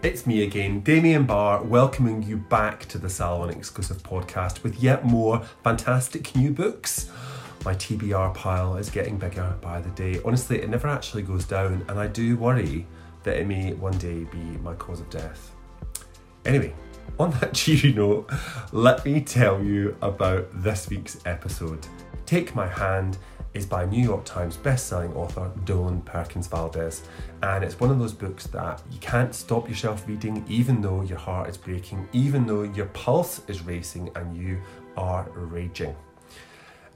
It's me again, Damien Barr, welcoming you back to the Salon exclusive podcast with yet more fantastic new books. My TBR pile is getting bigger by the day. Honestly, it never actually goes down, and I do worry that it may one day be my cause of death. Anyway, on that cheery note, let me tell you about this week's episode. Take My Hand is by New York Times bestselling author Dolen Perkins Valdez, and it's one of those books that you can't stop yourself reading, even though your heart is breaking, even though your pulse is racing and you are raging.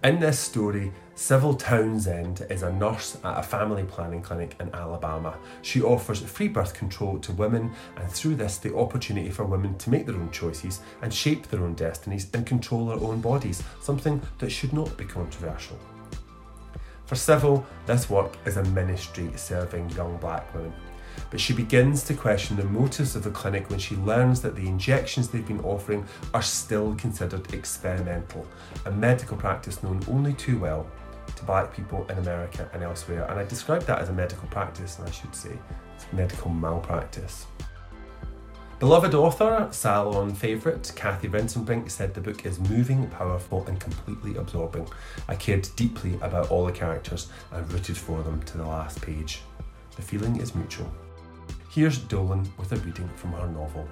In this story, Sybil Townsend is a nurse at a family planning clinic in Alabama. She offers free birth control to women, and through this, the opportunity for women to make their own choices and shape their own destinies and control their own bodies, something that should not be controversial. For Sybil, this work is a ministry serving young black women. But she begins to question the motives of the clinic when she learns that the injections they've been offering are still considered experimental, a medical practice known only too well to black people in America and elsewhere. And I describe that as a medical practice, and I should say it's medical malpractice. Beloved author, Salon favourite, Cathy Rentzenbrink said the book is moving, powerful, and completely absorbing. I cared deeply about all the characters and rooted for them to the last page. The feeling is mutual. Here's Dolen with a reading from her novel.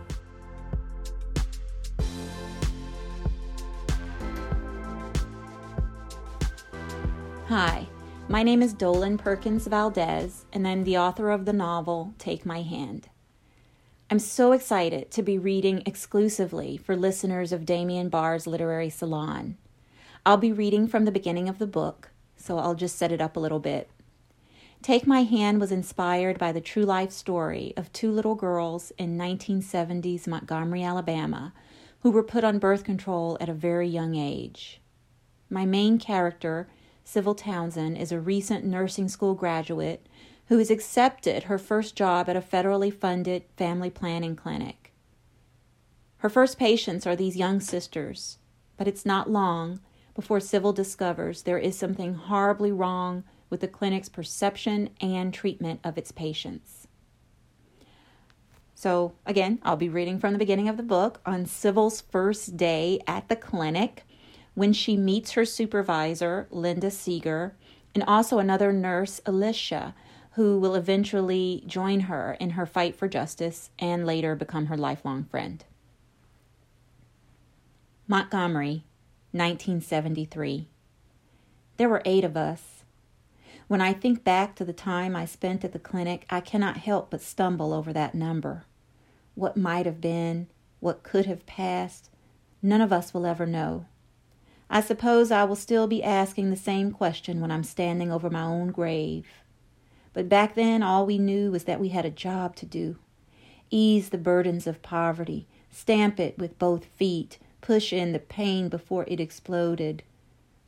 Hi, my name is Dolen Perkins Valdez, and I'm the author of the novel Take My Hand. I'm so excited to be reading exclusively for listeners of Damien Barr's Literary Salon. I'll be reading from the beginning of the book, so I'll just set it up a little bit. Take My Hand was inspired by the true life story of two little girls in 1970s Montgomery, Alabama, who were put on birth control at a very young age. My main character, Sybil Townsend, is a recent nursing school graduate who has accepted her first job at a federally funded family planning clinic. Her first patients are these young sisters, but it's not long before Sybil discovers there is something horribly wrong with the clinic's perception and treatment of its patients. So, again, I'll be reading from the beginning of the book on Sybil's first day at the clinic when she meets her supervisor, Linda Seeger, and also another nurse, Alicia, who will eventually join her in her fight for justice and later become her lifelong friend. Montgomery, 1973. There were eight of us. When I think back to the time I spent at the clinic, I cannot help but stumble over that number. What might have been, what could have passed, none of us will ever know. I suppose I will still be asking the same question when I'm standing over my own grave. But back then, all we knew was that we had a job to do ease the burdens of poverty, stamp it with both feet, push in the pain before it exploded.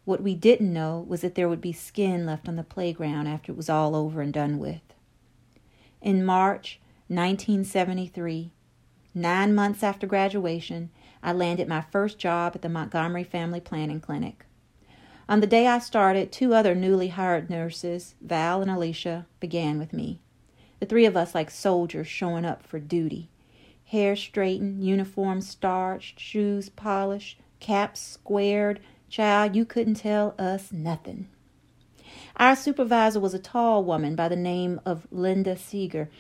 What we didn't know was that there would be skin left on the playground after it was all over and done with. In March 1973, nine months after graduation, I landed my first job at the Montgomery Family Planning Clinic. On the day I started, two other newly hired nurses, Val and Alicia, began with me. The three of us like soldiers showing up for duty. Hair straightened, uniforms starched, shoes polished, caps squared. Child, you couldn't tell us nothing. Our supervisor was a tall woman by the name of Linda Seeger.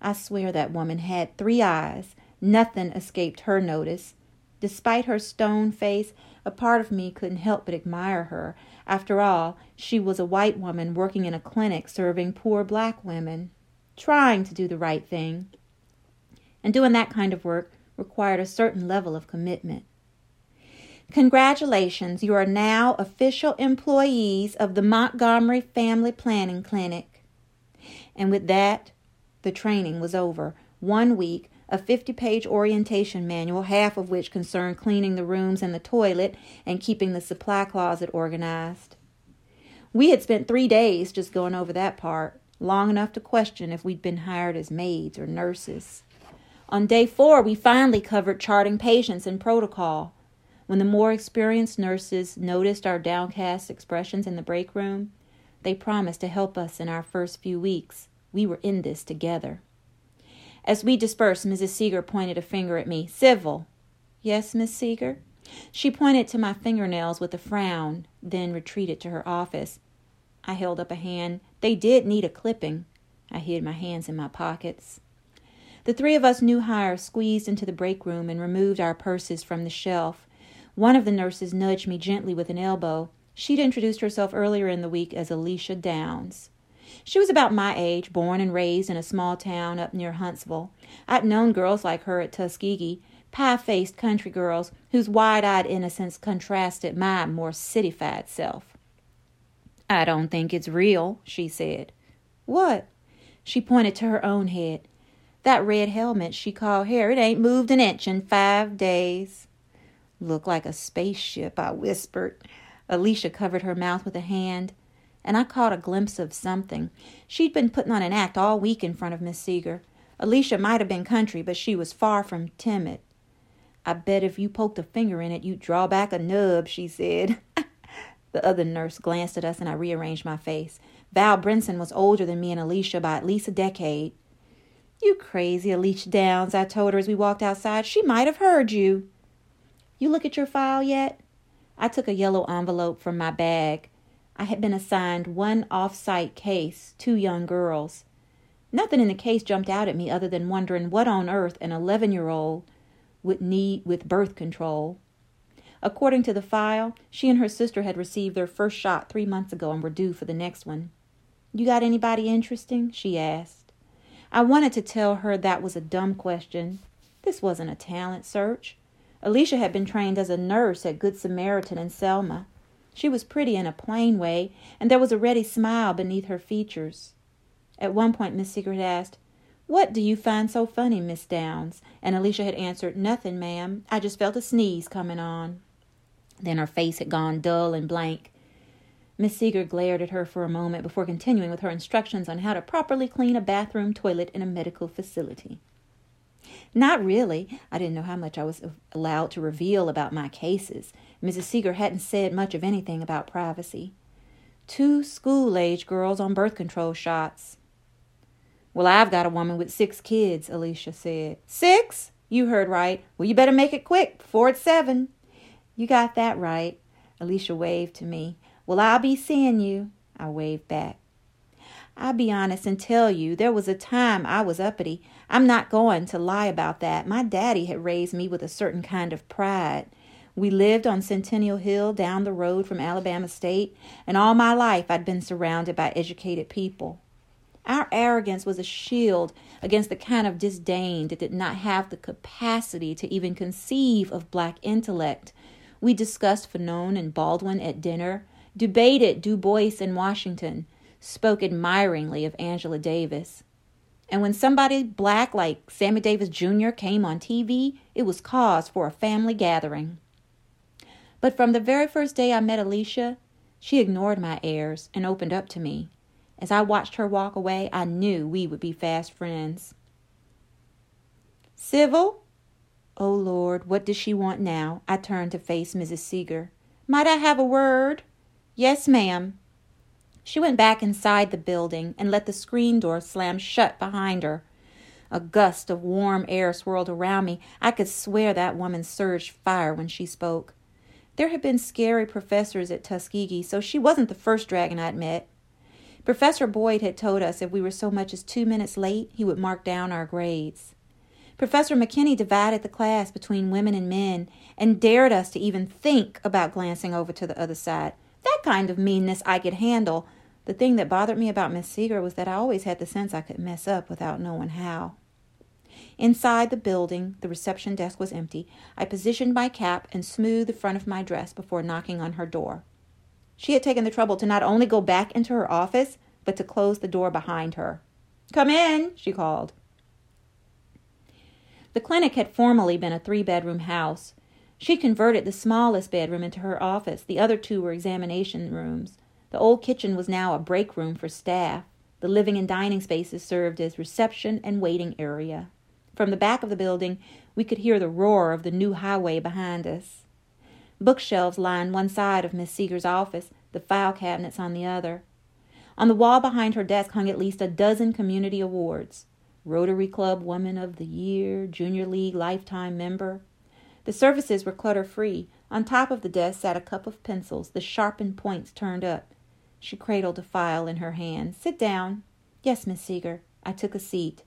I swear that woman had three eyes. Nothing escaped her notice. Despite her stone face, a part of me couldn't help but admire her. After all, she was a white woman working in a clinic serving poor black women, trying to do the right thing. And doing that kind of work required a certain level of commitment. Congratulations, you are now official employees of the Montgomery Family Planning Clinic. And with that, the training was over. One week a 50 page orientation manual, half of which concerned cleaning the rooms and the toilet and keeping the supply closet organized. We had spent three days just going over that part, long enough to question if we'd been hired as maids or nurses. On day four, we finally covered charting patients and protocol. When the more experienced nurses noticed our downcast expressions in the break room, they promised to help us in our first few weeks. We were in this together. As we dispersed, Mrs. Seeger pointed a finger at me. Sybil. Yes, Miss Seeger? She pointed to my fingernails with a frown, then retreated to her office. I held up a hand. They did need a clipping. I hid my hands in my pockets. The three of us new hires squeezed into the break room and removed our purses from the shelf. One of the nurses nudged me gently with an elbow. She'd introduced herself earlier in the week as Alicia Downs. She was about my age, born and raised in a small town up near Huntsville. I'd known girls like her at Tuskegee, pie faced country girls whose wide eyed innocence contrasted my more cityfied self. I don't think it's real, she said. What? She pointed to her own head. That red helmet she called hair, it ain't moved an inch in five days. Look like a spaceship, I whispered. Alicia covered her mouth with a hand, and I caught a glimpse of something. She'd been putting on an act all week in front of Miss Seeger. Alicia might have been country, but she was far from timid. I bet if you poked a finger in it, you'd draw back a nub, she said. the other nurse glanced at us, and I rearranged my face. Val Brinson was older than me and Alicia by at least a decade. You crazy Alicia Downs, I told her as we walked outside. She might have heard you. You look at your file yet? I took a yellow envelope from my bag. I had been assigned one off site case, two young girls. Nothing in the case jumped out at me other than wondering what on earth an 11 year old would need with birth control. According to the file, she and her sister had received their first shot three months ago and were due for the next one. You got anybody interesting? she asked. I wanted to tell her that was a dumb question. This wasn't a talent search. Alicia had been trained as a nurse at Good Samaritan in Selma. She was pretty in a plain way, and there was a ready smile beneath her features. At one point, Miss Seeger asked, What do you find so funny, Miss Downs? And Alicia had answered, Nothing, ma'am. I just felt a sneeze coming on. Then her face had gone dull and blank. Miss Seeger glared at her for a moment before continuing with her instructions on how to properly clean a bathroom toilet in a medical facility. Not really. I didn't know how much I was allowed to reveal about my cases. Mrs. Seeger hadn't said much of anything about privacy. Two school age girls on birth control shots. Well, I've got a woman with six kids, Alicia said. Six? You heard right. Well, you better make it quick before it's seven. You got that right. Alicia waved to me. Well, I'll be seeing you. I waved back. I'll be honest and tell you, there was a time I was uppity. I'm not going to lie about that. My daddy had raised me with a certain kind of pride. We lived on Centennial Hill down the road from Alabama State, and all my life I'd been surrounded by educated people. Our arrogance was a shield against the kind of disdain that did not have the capacity to even conceive of black intellect. We discussed Fanon and Baldwin at dinner, debated Du Bois and Washington, spoke admiringly of Angela Davis. And when somebody black like Sammy Davis Jr. came on TV, it was cause for a family gathering. But from the very first day I met Alicia, she ignored my airs and opened up to me. As I watched her walk away, I knew we would be fast friends. Sybil? Oh Lord, what does she want now? I turned to face Mrs. Seeger. Might I have a word? Yes, ma'am. She went back inside the building and let the screen door slam shut behind her. A gust of warm air swirled around me. I could swear that woman surged fire when she spoke. There had been scary professors at Tuskegee, so she wasn't the first dragon I'd met. Professor Boyd had told us if we were so much as two minutes late, he would mark down our grades. Professor McKinney divided the class between women and men and dared us to even think about glancing over to the other side. That kind of meanness I could handle. The thing that bothered me about Miss Seeger was that I always had the sense I could mess up without knowing how. Inside the building, the reception desk was empty. I positioned my cap and smoothed the front of my dress before knocking on her door. She had taken the trouble to not only go back into her office, but to close the door behind her. Come in, she called. The clinic had formerly been a three bedroom house. She converted the smallest bedroom into her office. The other two were examination rooms. The old kitchen was now a break room for staff. The living and dining spaces served as reception and waiting area. From the back of the building, we could hear the roar of the new highway behind us. Bookshelves lined one side of Miss Seeger's office, the file cabinets on the other. On the wall behind her desk hung at least a dozen community awards. Rotary Club Woman of the Year, Junior League Lifetime Member. The surfaces were clutter free. On top of the desk sat a cup of pencils, the sharpened points turned up. She cradled a file in her hand. Sit down. Yes, Miss Seeger. I took a seat.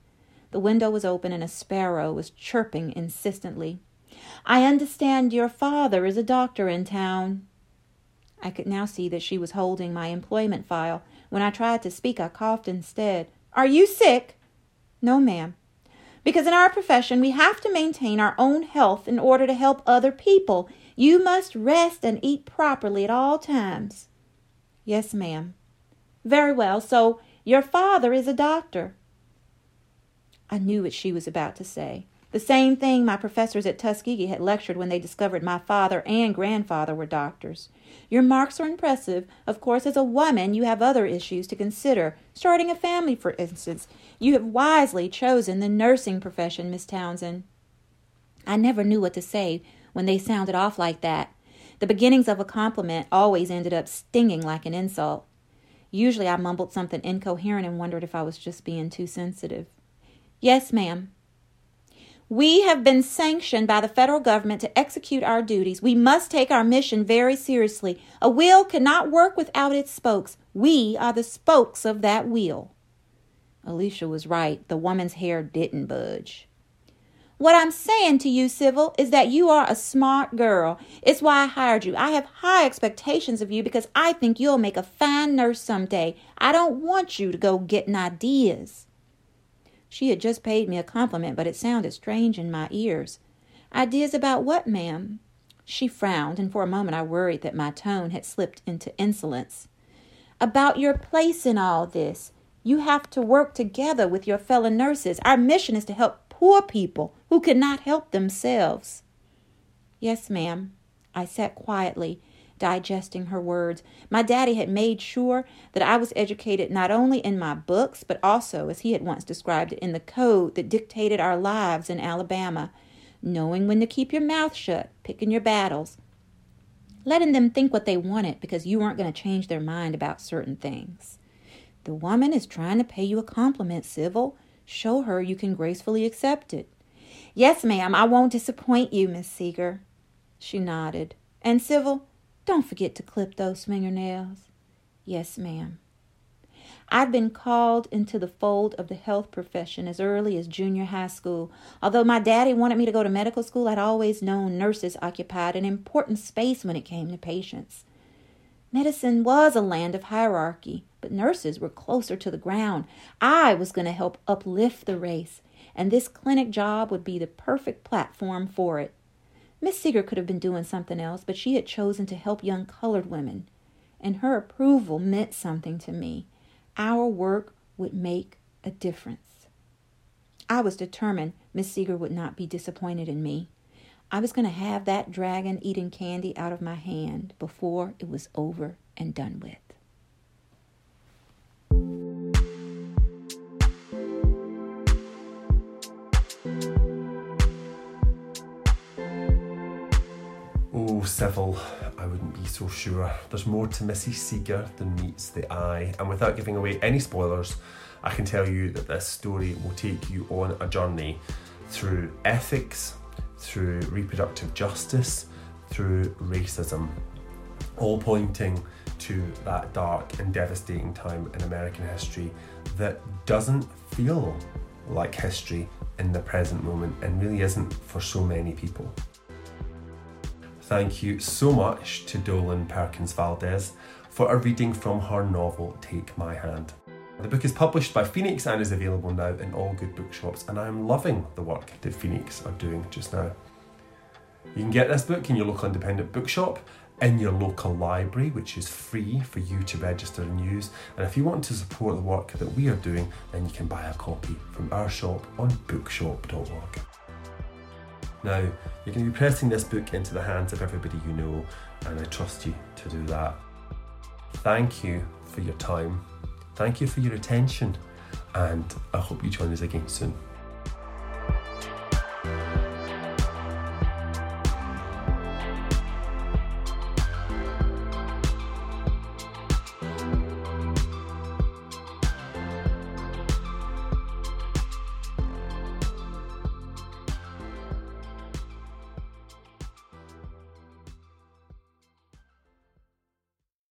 The window was open and a sparrow was chirping insistently. I understand your father is a doctor in town. I could now see that she was holding my employment file. When I tried to speak, I coughed instead. Are you sick? No, ma'am. Because in our profession, we have to maintain our own health in order to help other people. You must rest and eat properly at all times. Yes, ma'am. Very well. So your father is a doctor. I knew what she was about to say. The same thing my professors at Tuskegee had lectured when they discovered my father and grandfather were doctors. Your marks are impressive. Of course, as a woman, you have other issues to consider. Starting a family, for instance. You have wisely chosen the nursing profession, Miss Townsend. I never knew what to say when they sounded off like that. The beginnings of a compliment always ended up stinging like an insult. Usually I mumbled something incoherent and wondered if I was just being too sensitive. Yes, ma'am. We have been sanctioned by the federal government to execute our duties. We must take our mission very seriously. A wheel cannot work without its spokes. We are the spokes of that wheel. Alicia was right. The woman's hair didn't budge. What I'm saying to you, Sybil, is that you are a smart girl. It's why I hired you. I have high expectations of you because I think you'll make a fine nurse someday. I don't want you to go getting ideas. She had just paid me a compliment, but it sounded strange in my ears. Ideas about what, ma'am? She frowned, and for a moment I worried that my tone had slipped into insolence. About your place in all this. You have to work together with your fellow nurses. Our mission is to help poor people who cannot help themselves. Yes, ma'am. I sat quietly, digesting her words. My daddy had made sure that I was educated not only in my books, but also, as he had once described it, in the code that dictated our lives in Alabama, knowing when to keep your mouth shut, picking your battles, letting them think what they wanted because you weren't going to change their mind about certain things. The woman is trying to pay you a compliment, Sybil. Show her you can gracefully accept it. Yes, ma'am, I won't disappoint you, Miss Seeger. She nodded. And Sybil, don't forget to clip those fingernails. Yes, ma'am. I'd been called into the fold of the health profession as early as junior high school. Although my daddy wanted me to go to medical school, I'd always known nurses occupied an important space when it came to patients. Medicine was a land of hierarchy, but nurses were closer to the ground. I was going to help uplift the race, and this clinic job would be the perfect platform for it. Miss Seeger could have been doing something else, but she had chosen to help young colored women, and her approval meant something to me. Our work would make a difference. I was determined Miss Seeger would not be disappointed in me. I was going to have that dragon eating candy out of my hand before it was over and done with. Sybil, I wouldn't be so sure. There's more to Mrs. Seeger than meets the eye, and without giving away any spoilers, I can tell you that this story will take you on a journey through ethics, through reproductive justice, through racism, all pointing to that dark and devastating time in American history that doesn't feel like history in the present moment and really isn't for so many people. Thank you so much to Dolen Perkins Valdez for a reading from her novel Take My Hand. The book is published by Phoenix and is available now in all good bookshops, and I am loving the work that Phoenix are doing just now. You can get this book in your local independent bookshop, in your local library, which is free for you to register and use. And if you want to support the work that we are doing, then you can buy a copy from our shop on bookshop.org. Now, you're going to be pressing this book into the hands of everybody you know, and I trust you to do that. Thank you for your time. Thank you for your attention, and I hope you join us again soon.